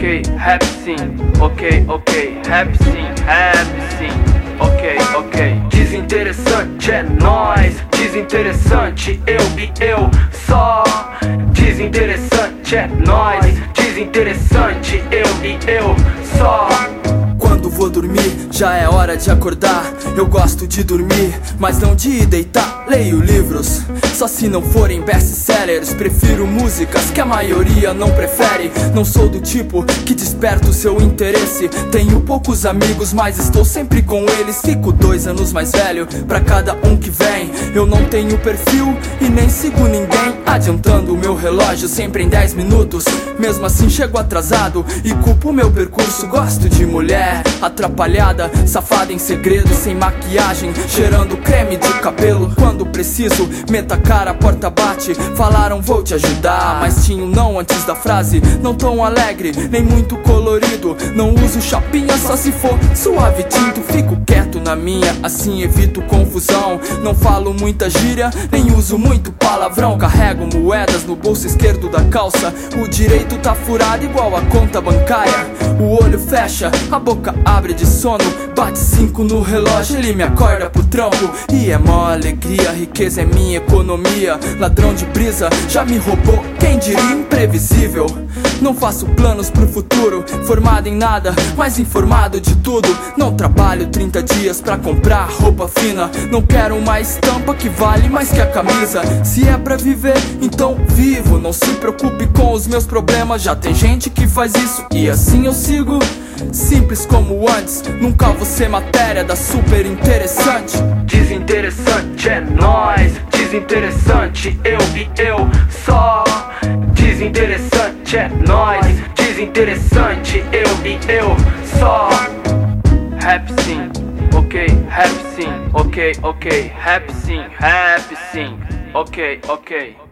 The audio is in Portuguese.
rap sim, ok, ok, rap sim, rap sim, ok, ok. Desinteressante é nós, desinteressante eu e eu só. Desinteressante é nós, desinteressante eu e eu só. Vou dormir, já é hora de acordar. Eu gosto de dormir, mas não de deitar. Leio livros, só se não forem best-sellers. Prefiro músicas que a maioria não prefere. Não sou do tipo que desperta o seu interesse. Tenho poucos amigos, mas estou sempre com eles. Fico dois anos mais velho pra cada um que vem. Eu não tenho perfil e nem sigo ninguém. Adiantando o meu relógio sempre em 10 minutos. Mesmo assim, chego atrasado e culpo meu percurso. Gosto de mulher atrapalhada, safada em segredo, sem maquiagem, cheirando creme de cabelo. Quando preciso, meta a cara, a porta bate. Falaram vou te ajudar, mas tinha um não antes da frase. Não tão alegre, nem muito colorido. Não uso chapinha só se for quieto na minha, assim evito confusão. Não falo muita gíria, nem uso muito palavrão. Carrego moedas no bolso esquerdo da calça. O direito tá furado igual a conta bancária. O olho fecha, a boca abre de sono. Bate cinco no relógio, ele me acorda pro trampo. E é mó alegria, riqueza é minha economia. Ladrão de brisa já me roubou, quem diria imprevisível. Não faço planos pro futuro, formado em nada, mas informado de tudo. Não trabalho 30 dias pra comprar roupa fina. Não quero uma estampa que vale mais que a camisa. Se é pra viver, então vivo. Não se preocupe com os meus problemas, já tem gente que faz isso e assim eu sigo. Simples como antes, nunca vou ser matéria da super interessante. Desinteressante é nós, desinteressante eu e eu só. Desinteressante é nós, desinteressante eu e eu só. Rap sim, ok, rap sim, ok, ok, rap sim, rap sim, ok, ok.